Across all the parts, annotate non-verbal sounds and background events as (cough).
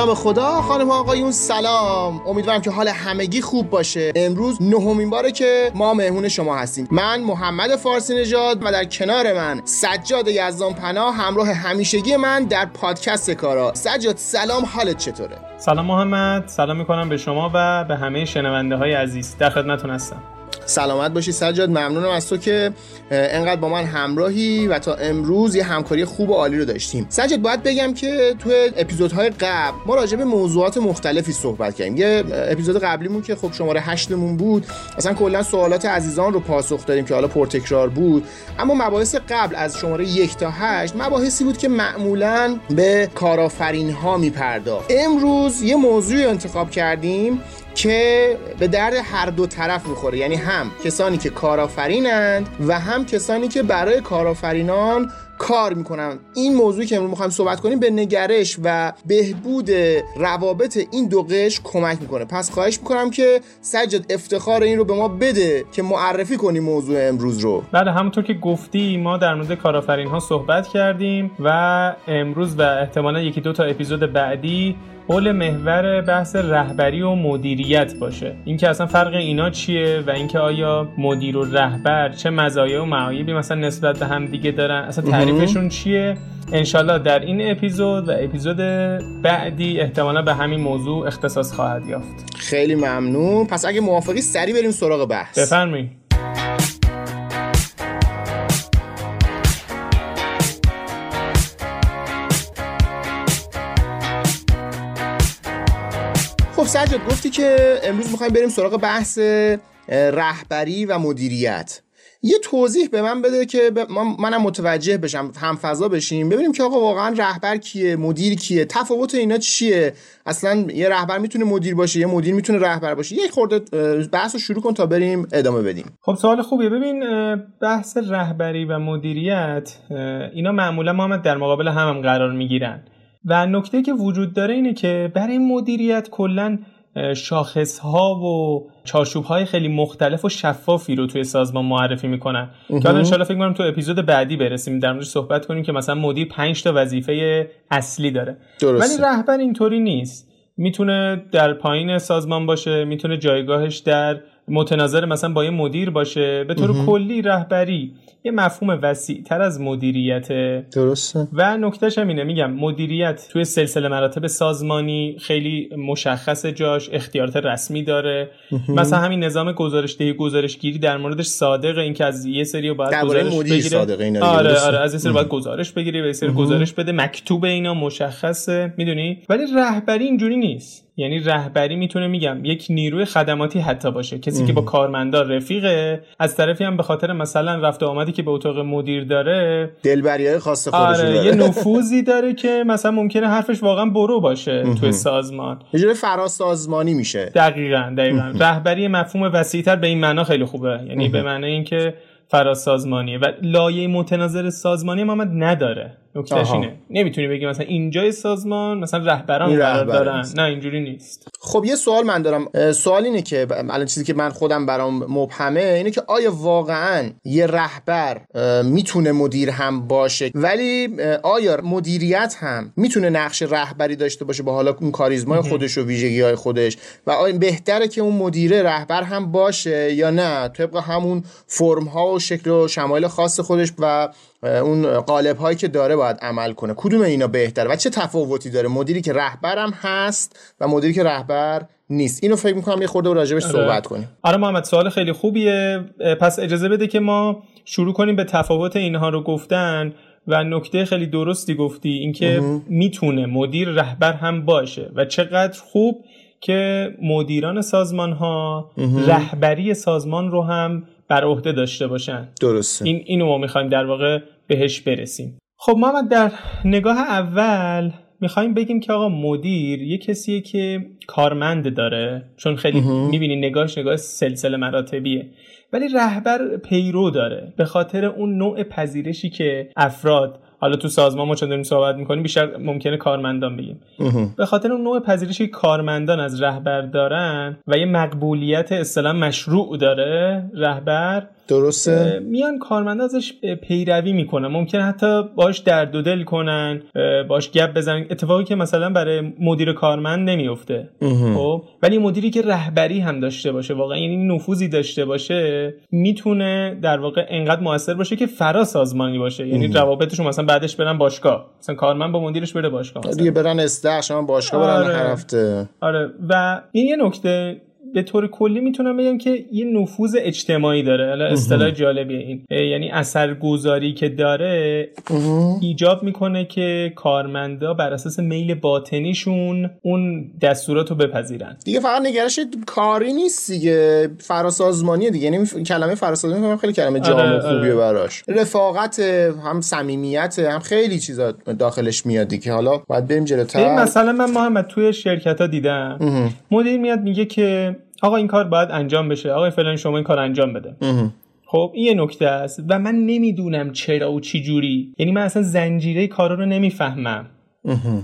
نام خدا. خانم آقایون سلام. امیدوارم که حال همگی خوب باشه. امروز نهمین باره که ما مهمون شما هستیم. من محمد فارسی نژاد و در کنار من سجاد یزدان پناه همراه همیشگی من در پادکست کارا. سجاد سلام. حالت چطوره؟ سلام محمد. سلام می‌کنم به شما و به همه شنونده های عزیز. در خدمتتون هستم. سلامت باشی سجاد. ممنونم از تو که انقدر با من همراهی و تا امروز یه همکاری خوب و عالی رو داشتیم. سجاد باید بگم که تو اپیزودهای قبل ما راجع به موضوعات مختلفی صحبت کردیم. یه اپیزود قبلیمون که خب شماره هشتمون بود اصلا کلا سوالات عزیزان رو پاسخ دادیم که حالا پرتکرار بود. اما مباحث قبل از شماره یک تا هشت مباحثی بود که معمولا به کارآفرین ها میپرداخت. امروز یه موضوع انتخاب کردیم که به درد هر دو طرف می‌خوره. یعنی هم کسانی که کارآفرینند و هم کسانی که برای کارآفرینان کار می‌کنن این موضوعی که امروز می‌خوایم صحبت کنیم به نگرش و بهبود روابط این دو قش کمک می‌کنه. پس خواهش می‌کنم که سجاد افتخار این رو به ما بده که معرفی کنیم موضوع امروز رو. بله همونطور که گفتی ما در مورد کارآفرین ها صحبت کردیم و امروز و احتمالا یکی دو تا اپیزود بعدی حول محور بحث رهبری و مدیریت باشه. اینکه اصلا فرق اینا چیه و اینکه آیا مدیر و رهبر چه مزایا و معایبی مثلا نسبت به هم دیگه دارن اصلا تعریفشون چیه؟ انشالله در این اپیزود و اپیزود بعدی احتمالا به همین موضوع اختصاص خواهد یافت. خیلی ممنون. پس اگه موافقی سری بریم سراغ بحث. بفرمایید. سجاد گفتی که امروز می‌خوایم بریم سراغ بحث رهبری و مدیریت. یه توضیح به من بده که منم متوجه بشم هم فضا بشیم. ببینیم که آقا واقعا رهبر کیه مدیر کیه تفاوت اینا چیه؟ اصلا یه رهبر می‌تونه مدیر باشه یه مدیر می‌تونه رهبر باشه. یه خورده بحث رو شروع کن تا بریم ادامه بدیم. خب سوال خوبیه. ببین بحث رهبری و مدیریت اینا معمولا ما در مقابل هم, هم قرار می‌گیرن. و نکته که وجود داره اینه که برای مدیریت کلا شاخص ها و چارچوب های خیلی مختلف و شفافی رو توی سازمان معرفی می‌کنن. که حالا انشالله فکر کنم تو اپیزود بعدی برسیم در موردش صحبت کنیم که مثلا مدیر 5 تا وظیفه اصلی داره. درسته. ولی رهبر اینطوری نیست. می‌تونه در پایین سازمان باشه می‌تونه جایگاهش در متناظر مثلا با یه مدیر باشه؟ به طور کلی رهبری. یه مفهوم وسیع تر از مدیریت. درسته. و نکتهش هم اینه. میگم مدیریت توی سلسله مراتب سازمانی خیلی مشخص جاش اختیارات رسمی داره. مثلا همین نظام گزارش دهی گزارش گیری در موردش صادقه اینکه از یه سری باید گزارش بگیره. صادقه اینا آره آره از یه سری باید گزارش بگیره و یه سری گزارش بده. مکتوب اینا مشخصه. می‌دونی؟ ولی رهبری اینجوری نیست. یعنی رهبری می‌تونه میگم یک نیروی خدماتی حتی باشه. کسی که با کارمندان رفیقه از طرفی هم به خاطر مثلا رفت آمدی که به اتاق مدیر داره دلبری های خاص خودش آره داره. یه نفوذی داره که مثلا ممکنه حرفش واقعا برو باشه توی سازمان. یه جوری فراز سازمانی میشه. دقیقاً دقیقاً. رهبری مفهوم وسیعتر به این معنا خیلی خوبه. یعنی به معنی اینکه فراز سازمانیه و لایه متناظر سازمانی محمد نداره. نکتهش اینه. نمی‌تونی بگی مثلا اینجای سازمان مثلا رهبران قرار دارن. نه اینجوری نیست. خب یه سوال من دارم. سوال اینه که الان چیزی که من خودم برام مبهمه اینه که آیا واقعا یه رهبر می‌تونه مدیر هم باشه؟ ولی آیا مدیریت هم می‌تونه نقش رهبری داشته باشه با حالا اون کاریزمای خودش و ویژگی های خودش؟ و آیا بهتره که اون مدیره رهبر هم باشه یا نه؟ طبق همون فرم ها و شکل و شمایل خاص خودش و اون قالب هایی که داره باید عمل کنه. کدوم اینا بهتره و چه تفاوتی داره؟ مدیری که رهبرم هست و مدیری که رهبر نیست. اینو فکر می‌کنم یه خورده راجبش آره. صحبت کنیم. آره محمد سوال خیلی خوبیه. پس اجازه بده که ما شروع کنیم به تفاوت اینها رو گفتن و نکته خیلی درستی گفتی اینکه می‌تونه مدیر رهبر هم باشه و چقدر خوب که مدیران سازمان ها رهبری سازمان رو هم بر عهده داشته باشن. درسته. این اینو ما می‌خوایم در واقع بهش برسیم. خب محمد در نگاه اول می‌خوایم بگیم که آقا مدیر یه کسیه که کارمند داره چون خیلی می‌بینی نگاهش نگاه سلسله مراتبیه. ولی رهبر پیرو داره به خاطر اون نوع پذیرشی که افراد حالا تو سازمان ما چون داریم صحبت می‌کنیم بیشتر ممکنه کارمندان بگیم. به خاطر اون نوع پذیرشی که کارمندان از رهبر دارن و یه مقبولیت اصطلاح مشروع داره رهبر درسته؟ میان کارمندا ازش پیروی می‌کنن. ممکن حتی باش درد و دل کنن باش گپ بزنن. اتفاقی که مثلا برای مدیر کارمند نمیفته خب؟ ولی مدیری که رهبری هم داشته باشه واقعا یعنی نفوذی داشته باشه می‌تونه در واقع انقدر موثر باشه که فرا سازمانی باشه. یعنی روابطشون مثلا بعدش برن باشگاه. مثلا کارمند با مدیرش بره باشگاه. دیگه برن استخ باشگاه برن آره. هر هفته. آره. و این یه نکته. به طور کلی می‌تونم بگم که یه نفوذ اجتماعی داره. حالا اصطلاح جالبیه این. یعنی اثرگذاری که داره ایجاب می‌کنه که کارمندا بر اساس میل باطنیشون اون دستورات رو بپذیرن. دیگه فقط نگرش کاری نیست دیگه. فراسازمانیه دیگه. یعنی کلمه فراسازمانی خیلی کلمه جامع آره، خوبیه آره. براش. رفاقت هم صمیمیت هم خیلی چیزا داخلش میاد دیگه. حالا باید بریم جلوتر. مثلا من محمد توی شرکت ها دیدم مدیر میاد میگه که آقا این کار باید انجام بشه. آقا فلان شما این کار انجام بده. خب این یه نکته است. و من نمی‌دونم چرا و چی جوری. یعنی من اصلا زنجیره کارا رو نمی‌فهمم.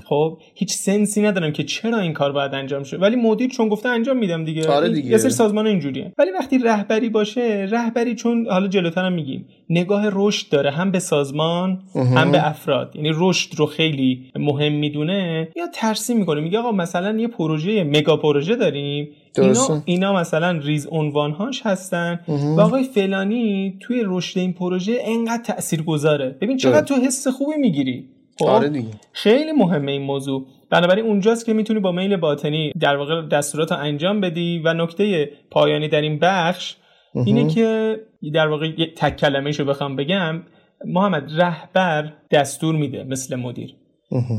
خب هیچ سنسی ندارم که چرا این کار باید انجام شه. ولی مدیر چون گفته انجام میدم دیگه. آره دیگه. یه سری سازمان اینجوریه. ولی وقتی رهبری باشه رهبری چون حالا جلوترم میگیم نگاه رشد داره هم به سازمان هم به افراد. یعنی رشد رو خیلی مهم می‌دونه. یا ترسیم می‌کنه. میگه آقا مثلا یه پروژه مگا پروژه داریم. اینا, اینا مثلا ریز عنوانهاش هستن. و آقای فلانی توی رشد این پروژه انقدر تأثیر گذاره ببین چقدر تو حس خوبی می‌گیری؟ آره دیگه. خیلی مهمه این موضوع. بنابراین اونجاست که می‌تونی با میل باطنی در واقع دستورات رو انجام بدی و نکته پایانی در این بخش اینه که در واقع یک تک کلمه شو بخوام بگم محمد رهبر دستور میده مثل مدیر.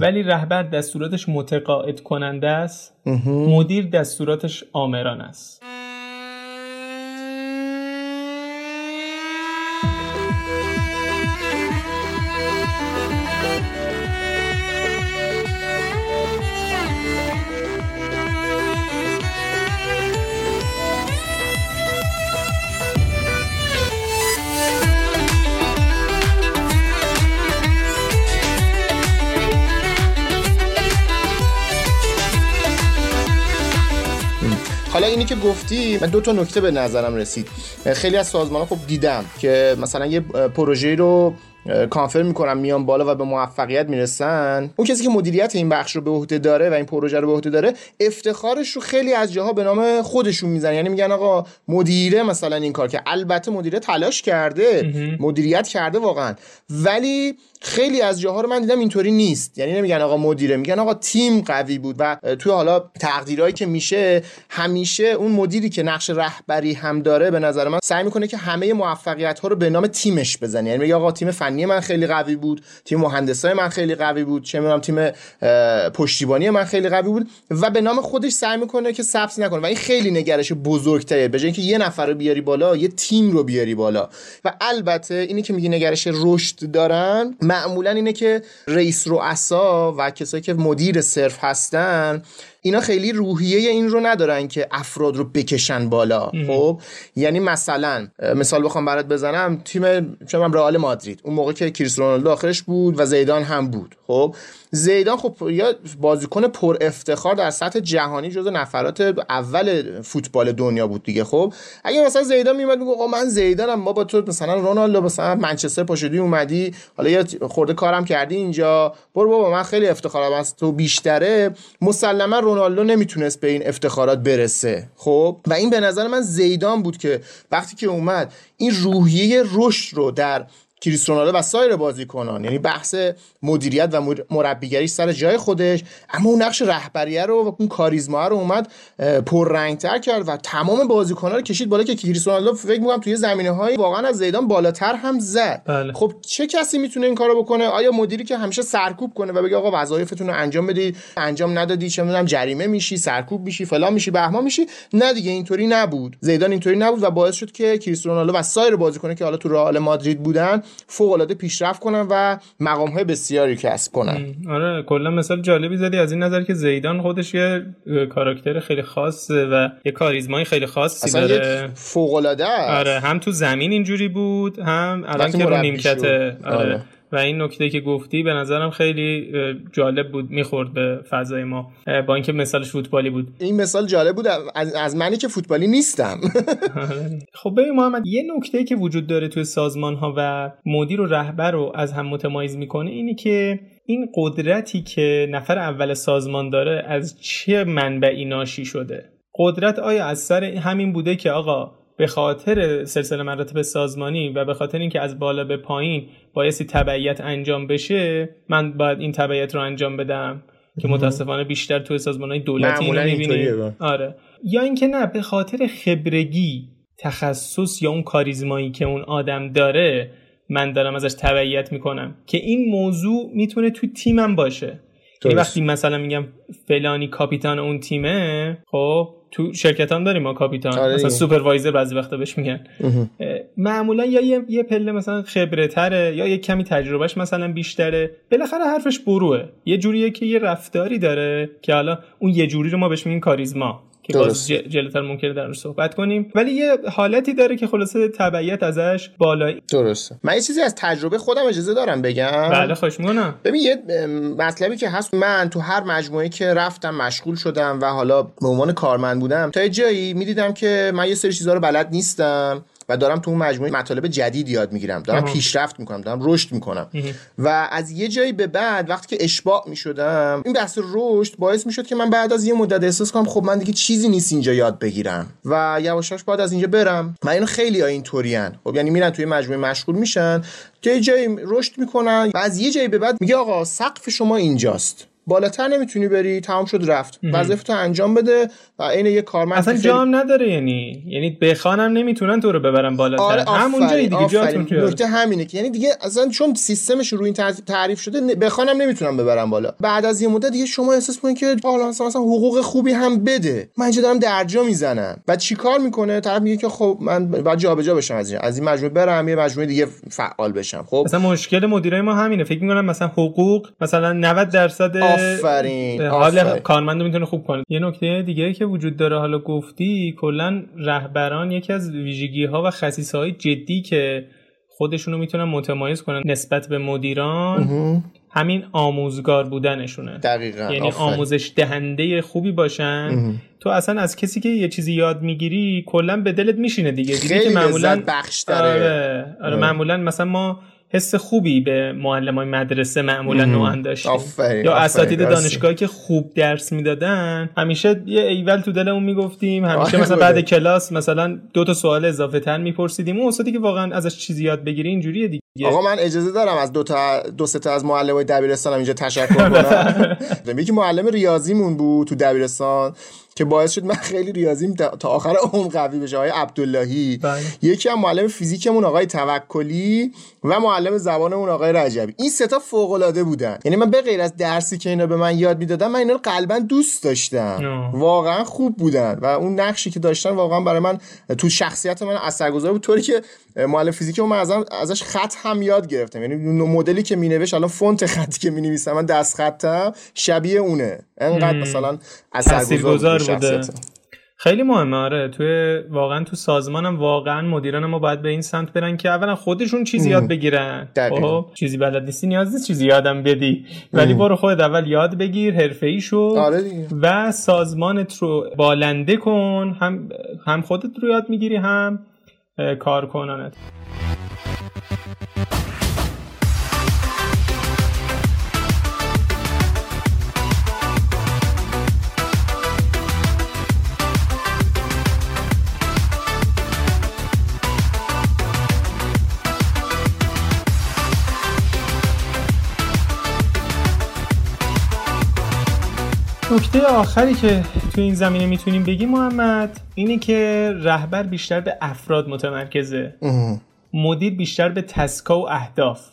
ولی رهبر دستوراتش متقاعد کننده است. مدیر دستوراتش آمران است. حالا اینی که گفتی من دو تا نکته به نظرم رسید. خیلی از سازمان ها خب دیدم که مثلا یه پروژه رو کانفرم می‌کنن میان بالا و به موفقیت می‌رسن. اون کسی که مدیریت این بخش رو به عهده داره و این پروژه رو به عهده داره افتخارش رو خیلی از جاها به نام خودشون می‌زنن. یعنی میگن آقا مدیره مثلا این کار که البته مدیره تلاش کرده. مدیریت کرده واقعا. ولی خیلی از جاها رو من دیدم اینطوری نیست. یعنی نمیگن آقا مدیره میگن آقا تیم قوی بود و توی حالا تقدیرهایی که میشه همیشه اون مدیری که نقش رهبری هم داره به نظر من سعی می‌کنه که همه موفقیت ها رو به نام تیمش بزنه. یعنی میگه آقا تیم فنی من خیلی قوی بود تیم مهندسای من خیلی قوی بود چه می‌دونم تیم پشتیبانی من خیلی قوی بود و به نام خودش سعی می‌کنه که ثبت نکنه. و این خیلی نگرش بزرگتره به اینکه یه نفر رو بیاری بالا یه تیم رو بیاری بالا. و البته اینی که میگه نگرش رشد دارن معمولا اینه که رئیس رؤسا و کسایی که مدیر صرف هستن اینا خیلی روحیه این رو ندارن که افراد رو بکشن بالا. خب؟ یعنی مثلا مثال بخوام برات بزنم تیم چون رئال مادرید. اون موقع که کریس رونالدو آخرش بود و زیدان هم بود. خب؟ زیدان خب یا بازیکن پر افتخار در سطح جهانی جزو نفرات اول فوتبال دنیا بود دیگه خب؟ اگه مثلا زیدان میومد میگه آقا من زیدانم ما با تو مثلا رونالدو مثلا منچستر پاشدی اومدی حالا یا خورده کارم کردی اینجا. برو بابا من خیلی افتخارم از تو بیشتره. مسلما رونالدو نمی‌تونست به این افتخارات برسه خب؟ و این به نظر من زیدان بود که وقتی که اومد این روحیه رشد رو در کریس و سایر بازیکنان. یعنی بحث مدیریت و مربیگری سر جای خودش. اما اون نقش رهبریه رو و اون کاریزما رو اومد پررنگتر کرد و تمام بازیکنان رو کشید بالا که کریس رونالدو فکر می‌کنم توی زمینه های واقعا از زیدان بالاتر هم زد. بله. خب چه کسی می‌تونه این کارو بکنه؟ آیا مدیری که همیشه سرکوب کنه و بگه آقا وظایفتون رو انجام بدید انجام ندادی چه می‌دونم جریمه میشی سرکوب میشی فلان میشی بهمان میشی؟ نه دیگه اینطوری نبود. زیدان اینطوری نبود و باعث شد که کریس رونالدو و سایر بازیکنان که حالا تو رئال مادرید بودن فوق العاده پیشرفت کنن و مقام های بسیاری کسب کنن. آره کلا مثال جالبی زدی از این نظر که زیدان خودش یه کاراکتر خیلی خاصه و یه کاریزمای خیلی خاصی داره. فوق العاده آره هم تو زمین اینجوری بود هم الان که رو نیمکت آره. آره. و این نکته که گفتی به نظرم خیلی جالب بود می‌خورد به فضای ما با اینکه مثالش فوتبالی بود. این مثال جالب بود از منی که فوتبالی نیستم. (laughs) خب ببین محمد یه نکته که وجود داره توی سازمان ها و مدیر و رهبر رو از هم متمایز می‌کنه اینی که این قدرتی که نفر اول سازمان داره از چه منبعی ناشی شده؟ قدرت آیا از سر همین بوده که آقا به خاطر سلسله مراتب سازمانی و به خاطر اینکه از بالا به پایین بایستی تبعیت انجام بشه من باید این تبعیت رو انجام بدم. که متاسفانه بیشتر توی سازمان های دولتی اینو آره. یا اینکه نه به خاطر خبرگی تخصص یا اون کاریزمایی که اون آدم داره من دارم ازش تبعیت می‌کنم. که این موضوع می‌تونه تو تیمم باشه. یعنی وقتی مثلا میگم فلانی کاپیتان اون تیمه خب تو شرکت هم داریم ما کاپیتان. آره مثلا سوپروایزر بعضی وقتا بهش میگن. معمولا یا یه, یه پله مثلا خبره تره یا یه کمی تجربهش مثلا بیشتره. بالاخره حرفش بروه. یه جوریه که یه رفتاری داره که حالا اون یه جوری رو ما بهش میگیم کاریزما. که باز جلوتر ممکنه در صحبت کنیم. ولی یه حالتی داره که خلاصه تبعیت ازش بالایی. درسته. من یه چیزی از تجربه خودم اجازه دارم بگم. بله خوش می‌کنم. ببین یه مطلبی که هست من تو هر مجموعه که رفتم مشغول شدم و حالا به عنوان کارمند بودم تا جایی می‌دیدم که من یه سری چیزا رو بلد نیستم. و دارم تو اون مجموعه مطالب جدید یاد می‌گیرم. دارم پیشرفت می‌کنم دارم رشد می‌کنم. و از یه جایی به بعد وقتی که اشباع می‌شدم این بحث رشد باعث می‌شد که من بعد از یه مدت احساس کنم خب من دیگه چیزی نیست اینجا یاد بگیرم و یواشاش باید از اینجا برم. من اینو خیلی ها اینطورین. خب یعنی میرن توی مجموعه مشغول میشن یه جایی رشد می‌کنن و از یه جایی به بعد میگه آقا سقف شما اینجاست. بالاتر نمی‌تونی بری تمام شد رفت. وظیفه انجام بده و عین یه کارمند اصلا جام نداره یعنی یعنی بخوانم نمی‌تونن تو رو ببرن بالاتر. آره همون جایی دیگه جاتون نکته همینه که یعنی دیگه اصلا چون سیستمش رو این تعریف شده بخوانم نمی‌تونن ببرن بالا. بعد از یه مدت دیگه شما احساس کنید که حالا مثلا حقوق خوبی هم بده. من اینجا دارم درجا می‌زنم. و چیکار می‌کنه؟ طرف میگه که خب من باید جابجا بشم از این از این مجموعه برم یه مجموعه دیگه فعال بشم. خب؟ مثلا مشکل مدیرای ما همینه. فکر می‌کنم مثلا حقوق مثلا 90 درصد آفرین حال کارمند می‌تونه خوب کنه. یه نکته دیگه که وجود داره حالا گفتی کلا رهبران یکی از ویژگی ها و خصیصه های جدی که خودشونو می‌تونن متمایز کنن نسبت به مدیران همین آموزگار بودنشونه. دقیقا یعنی آموزش دهنده خوبی باشن. تو اصلا از کسی که یه چیزی یاد می‌گیری کلا به دلت میشینه دیگه. دیگه که معمولا بخش آره, آره معمولا مثلا ما حس خوبی به معلم های مدرسه معمولا نوعا داشتیم. یا اساتید دانشگاهی که خوب درس می‌دادن همیشه یه ایول تو دلمون می‌گفتیم همیشه مثلا بعد کلاس مثلا دو تا سوال اضافه تر میپرسیدیم. اون استادی که واقعا ازش چیزی یاد بگیری اینجوریه دیگه. آقا من اجازه دارم از دو تا دو سه تا از معلمای دبیرستانم اینجا تشکر کنم. (laughs) یکی معلم ریاضیمون بود تو دبیرستان که باعث شد من خیلی ریاضیم تا آخر عمر قوی بشه. آقای عبداللهی. بله. یکی هم معلم فیزیکمون آقای توکلی و معلم زبانمون آقای رجبی. این سه تا فوق العاده بودن. یعنی من به غیر از درسی که اینا به من یاد می‌دادن من اینا رو قلبا دوست داشتم. واقعا خوب بودن و اون نقشی که داشتن واقعا برای من تو شخصیت من اثرگذار بود. طوری که معلم فیزیک من ازش خط هم یاد گرفتم. یعنی مدلی که مینوشت الان فونت خطی که می‌نویسم من دست خطم شبیه اونه. انقدر مثلا اثرگذار بوده خیلی مهمه آره. توی واقعا تو سازمانم واقعا مدیران ما باید به این سمت برن که اولا خودشون چیزی یاد بگیرن. خب چیزی بلد نیستی نیاز نیست چیزی یادم بدی. ولی برو خودت اول یاد بگیر حرفه‌ای شو آره و سازمانت رو بالنده کن هم هم خودت رو یاد می‌گیری هم کارکنانت. نکته آخری که تو این زمینه می‌تونیم بگیم محمد اینه که رهبر بیشتر به افراد متمرکزه. مدیر بیشتر به تسکا و اهداف.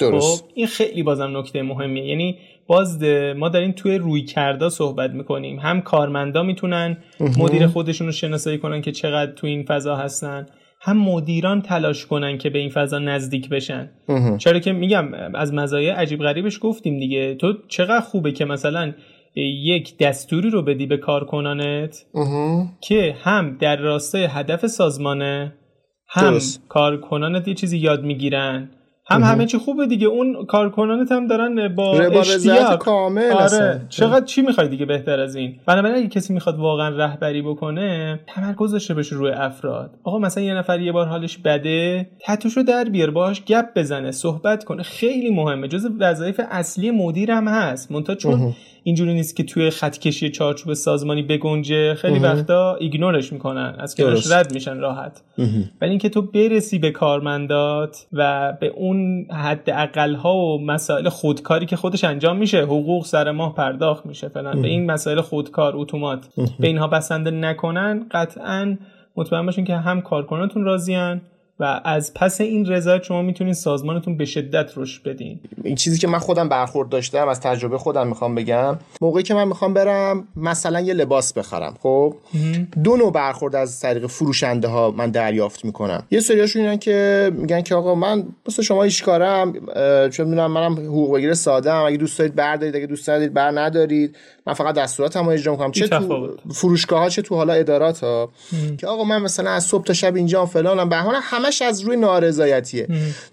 درست. خب این خیلی بازم نکته مهمیه. یعنی باز ما داریم توی روی کردا صحبت می‌کنیم. هم کارمندا می‌تونن مدیر خودشون رو شناسایی کنن که چقدر تو این فضا هستن. هم مدیران تلاش کنن که به این فضا نزدیک بشن. چرا که میگم از مزایای عجیب غریبش گفتیم دیگه. تو چقدر خوبه که مثلا یک دستوری رو بدی به کارکنانت که هم در راستای هدف سازمانه هم کارکنانت یه چیزی یاد می‌گیرن هم همه چی خوبه دیگه. اون کارکنانت هم دارن با اشتیاق. کامل آره. چقدر چی می‌خوای دیگه بهتر از این؟ بنابراین اگه کسی می‌خواد واقعا رهبری بکنه تمرکز داشته باشه روی افراد. آقا مثلا یه نفر یه بار حالش بده تتوشو در بیار باش گپ بزنه صحبت کنه. خیلی مهمه. جز وظایف اصلی مدیر هم هست. منتها چون اینجوری نیست که توی خط کشی چارچوب سازمانی بگنجه. خیلی وقتا ایگنورش می‌کنن. از کنارش رد میشن راحت. ولی اینکه تو برسی به کارمندات و به اون حد اقل ها و مسائل خودکاری که خودش انجام میشه حقوق سر ماه پرداخت میشه فلان به این مسائل خودکار اتومات. به اینها بسنده نکنن قطعا مطمئن باشین که هم کارکنانتون راضیان و از پس این رضایت شما می‌تونید سازمانتون به شدت رشد بدین. این چیزی که من خودم برخورد داشتم از تجربه خودم می‌خوام بگم موقعی که من می‌خوام برم مثلا یه لباس بخرم خب؟ دو نوع برخورد از طریق فروشنده ها من دریافت می‌کنم. یه سریاشون اینن که میگن که آقا من مثل شما هیچ کارم چون می‌دونم منم حقوق بگیر ساده ام اگه دوست دارید بردارید اگه دوست ندارید بر ندارید. من فقط دستوراتمو اجرا می‌کنم. چه تو فروشگاه ها چه تو حالا ادارات ها که آقا من مثلا از صبح تا شب اینجا فلانم بهانه همش از روی نارضایتیه.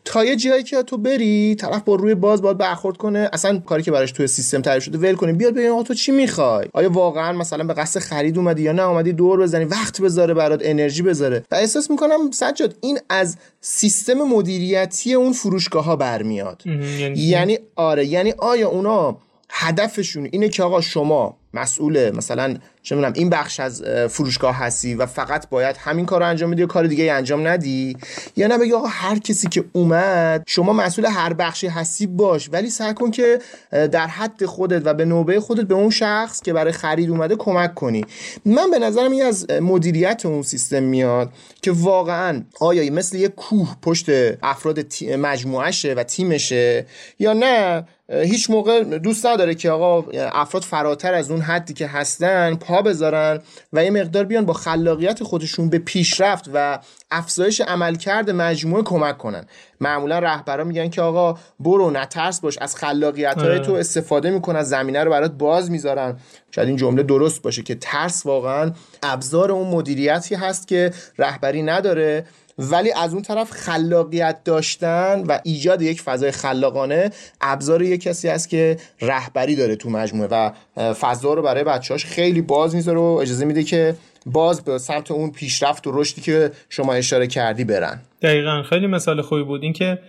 تا یه جایی که تو بری طرف با روی باز باید برخورد کنه. اصلا کاری که براش توی سیستم تعریف شده ول کنه بیاد ببین آقا تو چی می‌خوای؟ آیا واقعا مثلا به قصد خرید اومدی یا نه؟ اومدی دور بزنی وقت بذاره برات انرژی بذاره. و احساس می‌کنم سجاد این از سیستم مدیریتی اون فروشگاه ها برمیاد یعنی, یعنی آره یعنی آیا اونا هدفشون اینه که آقا شما مسئول مثلا چه می‌دونم این بخش از فروشگاه هستی و فقط باید همین کار رو انجام بدی و کار دیگه انجام ندی؟ یا نه بگی آقا هر کسی که اومد شما مسئول هر بخشی هستی باش. ولی سعی کن که در حد خودت و به نوبه خودت به اون شخص که برای خرید اومده کمک کنی. من به نظرم این از مدیریت اون سیستم میاد که واقعا آیا مثل یه کوه پشت افراد مجموعشه و تیمشه یا نه؟ هیچ موقع دوست نداره که آقا افراد فراتر از اون حدی که هستن پا بذارن و یه مقدار بیان با خلاقیت خودشون به پیشرفت و افزایش عملکرد مجموعه کمک کنن. معمولا رهبرا میگن که آقا برو نترس باش از خلاقیت های آره. تو استفاده می‌کنن زمینه رو برات باز می‌ذارن. شاید این جمله درست باشه که ترس واقعا ابزار اون مدیریتی هست که رهبری نداره. ولی از اون طرف خلاقیت داشتن و ایجاد یک فضای خلاقانه ابزار یک کسی است که رهبری داره تو مجموعه و فضا رو برای بچه‌هاش خیلی باز می‌ذاره و اجازه میده که باز به سمت اون پیشرفت و رشدی که شما اشاره کردی برن. دقیقا. خیلی مثال خوبی بود. اینکه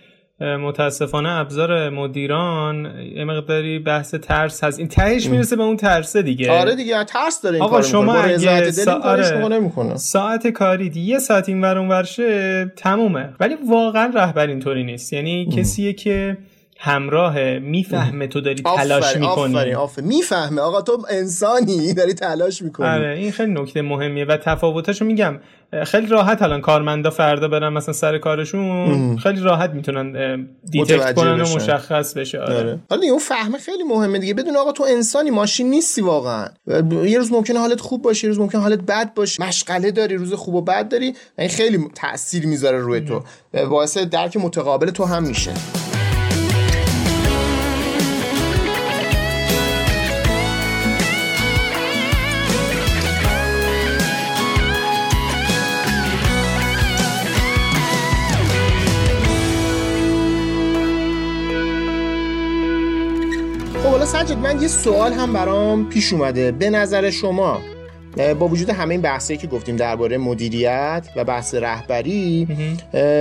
متاسفانه ابزار مدیران یه مقداری بحث ترس هست. این تهش می‌رسه به اون ترسه دیگه. آره دیگه ترس داره این آقا شما اگه سا... آره. ساعت کاری یه ساعت این ور ورشه تمومه. ولی واقعا رهبر اینطوری نیست. یعنی کسیه که همراه می‌فهمه تو داری تلاش می‌کنی. آفرین. آفرین می‌فهمه. آقا تو انسانی داری تلاش می‌کنی. آره این خیلی نکته مهمیه و تفاوتاشو میگم. خیلی راحت الان کارمندا فردا برن مثلا سر کارشون خیلی راحت می‌تونن detect کنن و مشخص بشه آره. آره. حالا اون فهمه خیلی مهمه دیگه. بدون آقا تو انسانی ماشین نیستی واقعا. یه روز ممکنه حالت خوب باشه یه روز ممکنه حالت بد باشه. مشغله داری روز خوب و بد داری. این خیلی تاثیر می‌ذاره روی تو. باعث درک متقابل تو هم میشه. سجد من یه سوال هم برام پیش اومده. به نظر شما با وجود همه این بحثایی که گفتیم درباره مدیریت و بحث رهبری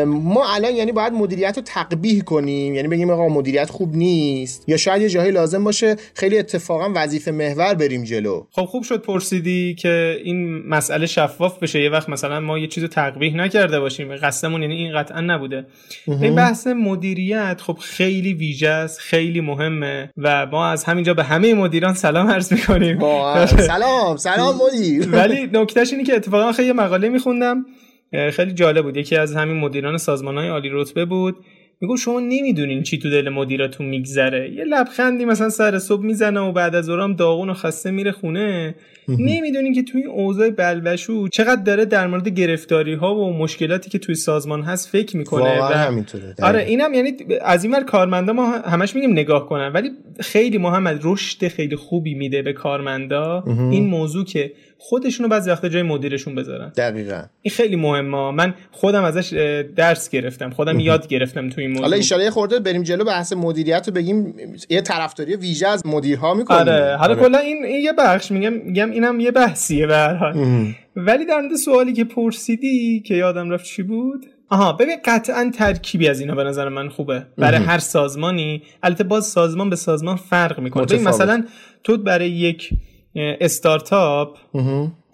ما الان یعنی باید مدیریت رو تقبیح کنیم. یعنی بگیم آقا مدیریت خوب نیست یا شاید یه جایی لازم باشه خیلی اتفاقا وظیفه محور بریم جلو. خب خوب شد پرسیدی که این مسئله شفاف بشه. یه وقت مثلا ما یه چیزو تقبیح نکرده باشیم. قصدمون یعنی این قطعا نبوده. این بحث مدیریت خب خیلی ویژه است خیلی مهمه و ما از همینجا به همه مدیران سلام عرض می‌کنیم. (laughs) سلام سلام (laughs) ولی نکتهش اینه که اتفاقا خیلی مقاله میخوندم خیلی جالب بود. یکی از همین مدیران سازمان های عالی رتبه بود. میگو شما نمی‌دونین چی تو دل مدیراتون میگذره. یه لبخندی مثلا سر صبح می‌زنه و بعد از اورام داغون و خسته میره خونه. نمی‌دونین که توی این اوضاع بلوشو چقدر داره در مورد گرفتاری ها و مشکلاتی که توی سازمان هست فکر می‌کنه و همینطوره. آره اینم یعنی از این ور کارمندا ما همش میگیم نگاه کنن ولی خیلی محمد رشد خیلی خوبی میده به کارمندا. این موضوع که خودشونو بعضی وقتا جای مدیرشون بذارن. دقیقا. این خیلی مهمه. من خودم ازش درس گرفتم. خودم یاد گرفتم تو این موضوع. حالا ان خورده بریم جلو بحث مدیریت رو بگیم. یه طرفداری ویژه از مدیرها می‌کنیم. آره. حالا آره. کلا این, این یه بخش میگم میگم اینم یه بحثیه به هر حال. ولی در مورد سوالی که پرسیدی که یادم رفت چی بود؟ آها ببین قطعا ترکیبی از اینا به نظر من خوبه. برای هر سازمانی البته باز سازمان به سازمان فرق می‌کنه. مثلا تو برای یک استارتاپ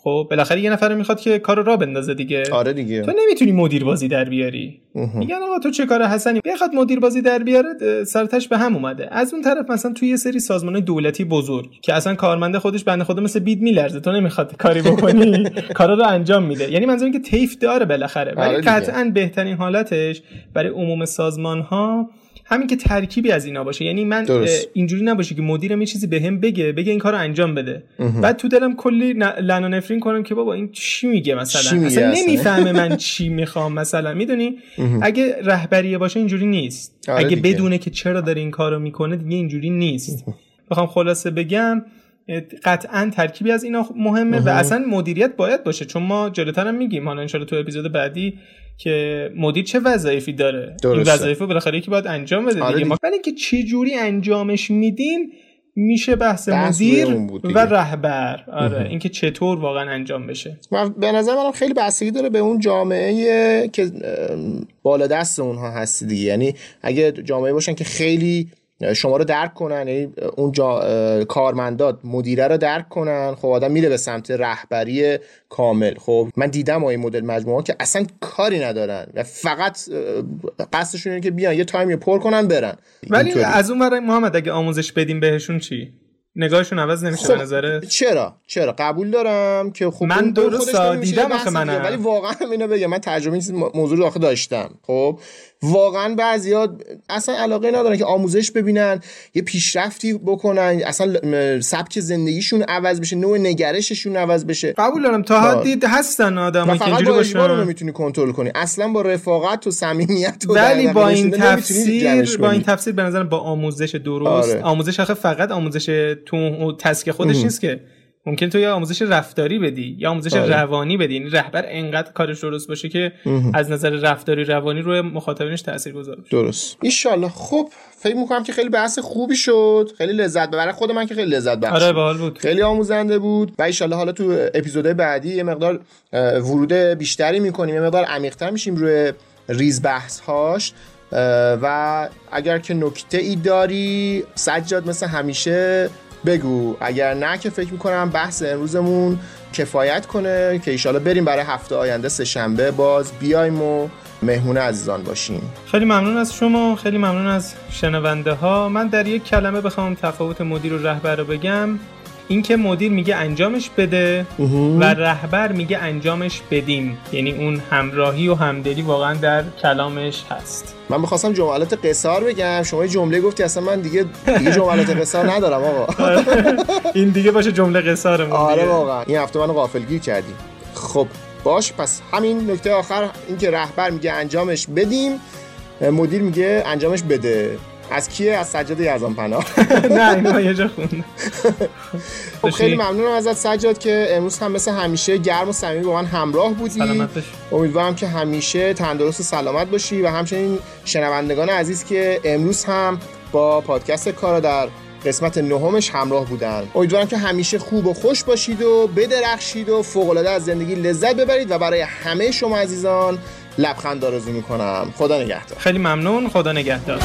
خب بالاخره یه نفر می‌خواد که کار را بندازه دیگه. آره دیگه. تو نمی‌تونی مدیر بازی در بیاری. میگن آقا تو چه کار حسنی؟ بخواد مدیر بازی در بیاره سرتش به هم اومده. از اون طرف مثلا توی یه سری سازمان دولتی بزرگ که اصلا کارمنده خودش بنده خدا مثل بید میلرزه تو نمی‌خواد کاری بکنی؟ (laughs) کارا رو انجام میده. یعنی منظورم که تیف داره بالاخره. ولی آره قطعا بهترین حالتش برای عموم سازمان ها همین که ترکیبی از اینا باشه. یعنی من اینجوری نباشه که مدیرم یه چیزی بهم به بگه بگه این کارو انجام بده. بعد تو دلم کلی لن و نفرین کنم که بابا این چی میگه مثلا؟ میگه اصلا نمی‌فهمه من (laughs) چی می‌خوام مثلا. می‌دونی؟ اگه رهبریه باشه اینجوری نیست. آره اگه بدونه که چرا داره این کارو می‌کنه دیگه اینجوری نیست. بخوام خلاصه بگم قطعا ترکیبی از اینا مهمه و اصلا مدیریت باید باشه. چون ما جلوتر هم میگیم. حالا ان تو اپیزود بعدی که مدیر چه وظایفی داره. درسته. این وظایف بالاخره یکی باید انجام بده آره دیگه. ولی اینکه چه جوری انجامش میدیم میشه بحث, مدیر و رهبر. آره. اینکه چطور واقعا انجام بشه. به نظر من خیلی بستگی داره به اون جامعه که بالا دست اونها هستی دیگه. یعنی اگه جامعه باشن که خیلی شما رو درک کنن یعنی اون جا کارمندات مدیره رو درک کنن خب آدم میره به سمت رهبری کامل. خب من دیدم این مدل مجموعه که اصلا کاری ندارن و فقط قصدشون اینه که بیان یه تایمی پر کنن برن. ولی از اون برای محمد اگه آموزش بدیم بهشون چی؟ نگاهشون عوض نمیشه خب به نظره چرا؟ چرا؟ قبول دارم که خب من درست دیدم آخه من ولی واقعا اینو بگم من ترجمه این موضوع رو آخه داشتم. خب واقعا بعضیا اصلا علاقه ندارن که آموزش ببینن یه پیشرفتی بکنن اصلا سبک زندگیشون عوض بشه نوع نگرششون عوض بشه. قبول دارم. تا حدی هستن آدم که اینجوری باشن. رو نمی‌تونی کنترل کنی. اصلا با رفاقت و صمیمیت و ولی با این تفسیر با این تفسیر به نظر با آموزش درست. آره. آموزش آخه فقط آموزش تو تسک خودش نیست که ممکن تو یه آموزش رفتاری بدی یا آموزش آره. روانی بدی. یعنی رهبر انقدر کارش درست باشه که از نظر رفتاری روانی روی مخاطبینش تاثیر گذاره. درست. ان خب فکر می‌کنم که خیلی بحث خوبی شد. خیلی لذت ببره خود من که خیلی لذت بخش آره باحال بود. خیلی آموزنده بود. و ان حالا تو اپیزودهای بعدی یه مقدار ورود بیشتری می‌کنیم. یه مقدار عمیق‌تر میشیم روی ریز بحث هاش و اگر که نکته ای داری سجاد مثل همیشه بگو. اگر نه که فکر می‌کنم بحث امروزمون کفایت کنه که ایشالا بریم برای هفته آینده سه شنبه باز بیایم و مهمون عزیزان باشیم. خیلی ممنون از شما خیلی ممنون از شنونده ها. من در یک کلمه بخوام تفاوت مدیر و رهبر رو بگم. اینکه مدیر میگه انجامش بده و رهبر میگه انجامش بدیم. یعنی اون همراهی و همدلی واقعا در کلامش هست. من می‌خواستم جملات قصار بگم. شما جمله گفتی اصلا من دیگه دیگه جملات قصار ندارم آقا. (laughs) آره. این دیگه باشه جمله قصارمون آره واقعا. این هفته منو غافلگیر کردیم. خب باش. پس همین نکته آخر اینکه رهبر میگه انجامش بدیم. مدیر میگه انجامش بده. از کیه؟ از سجاد یزان پناه (laughs) نه اینا یه جا خون خب خیلی ممنونم ازت سجاد که امروز هم مثل همیشه گرم و صمیمی با من همراه بودی. امیدوارم که همیشه تندرست و سلامت باشی و همچنین شنوندگان عزیز که امروز هم با پادکست کارا در قسمت نهمش همراه بودن. امیدوارم که همیشه خوب و خوش باشید و بدرخشید و فوقالعاده از زندگی لذت ببرید و برای همه شما عزیزان لبخند آرزو می‌کنم. خدا نگهدار. خیلی ممنون. خدا نگهدار.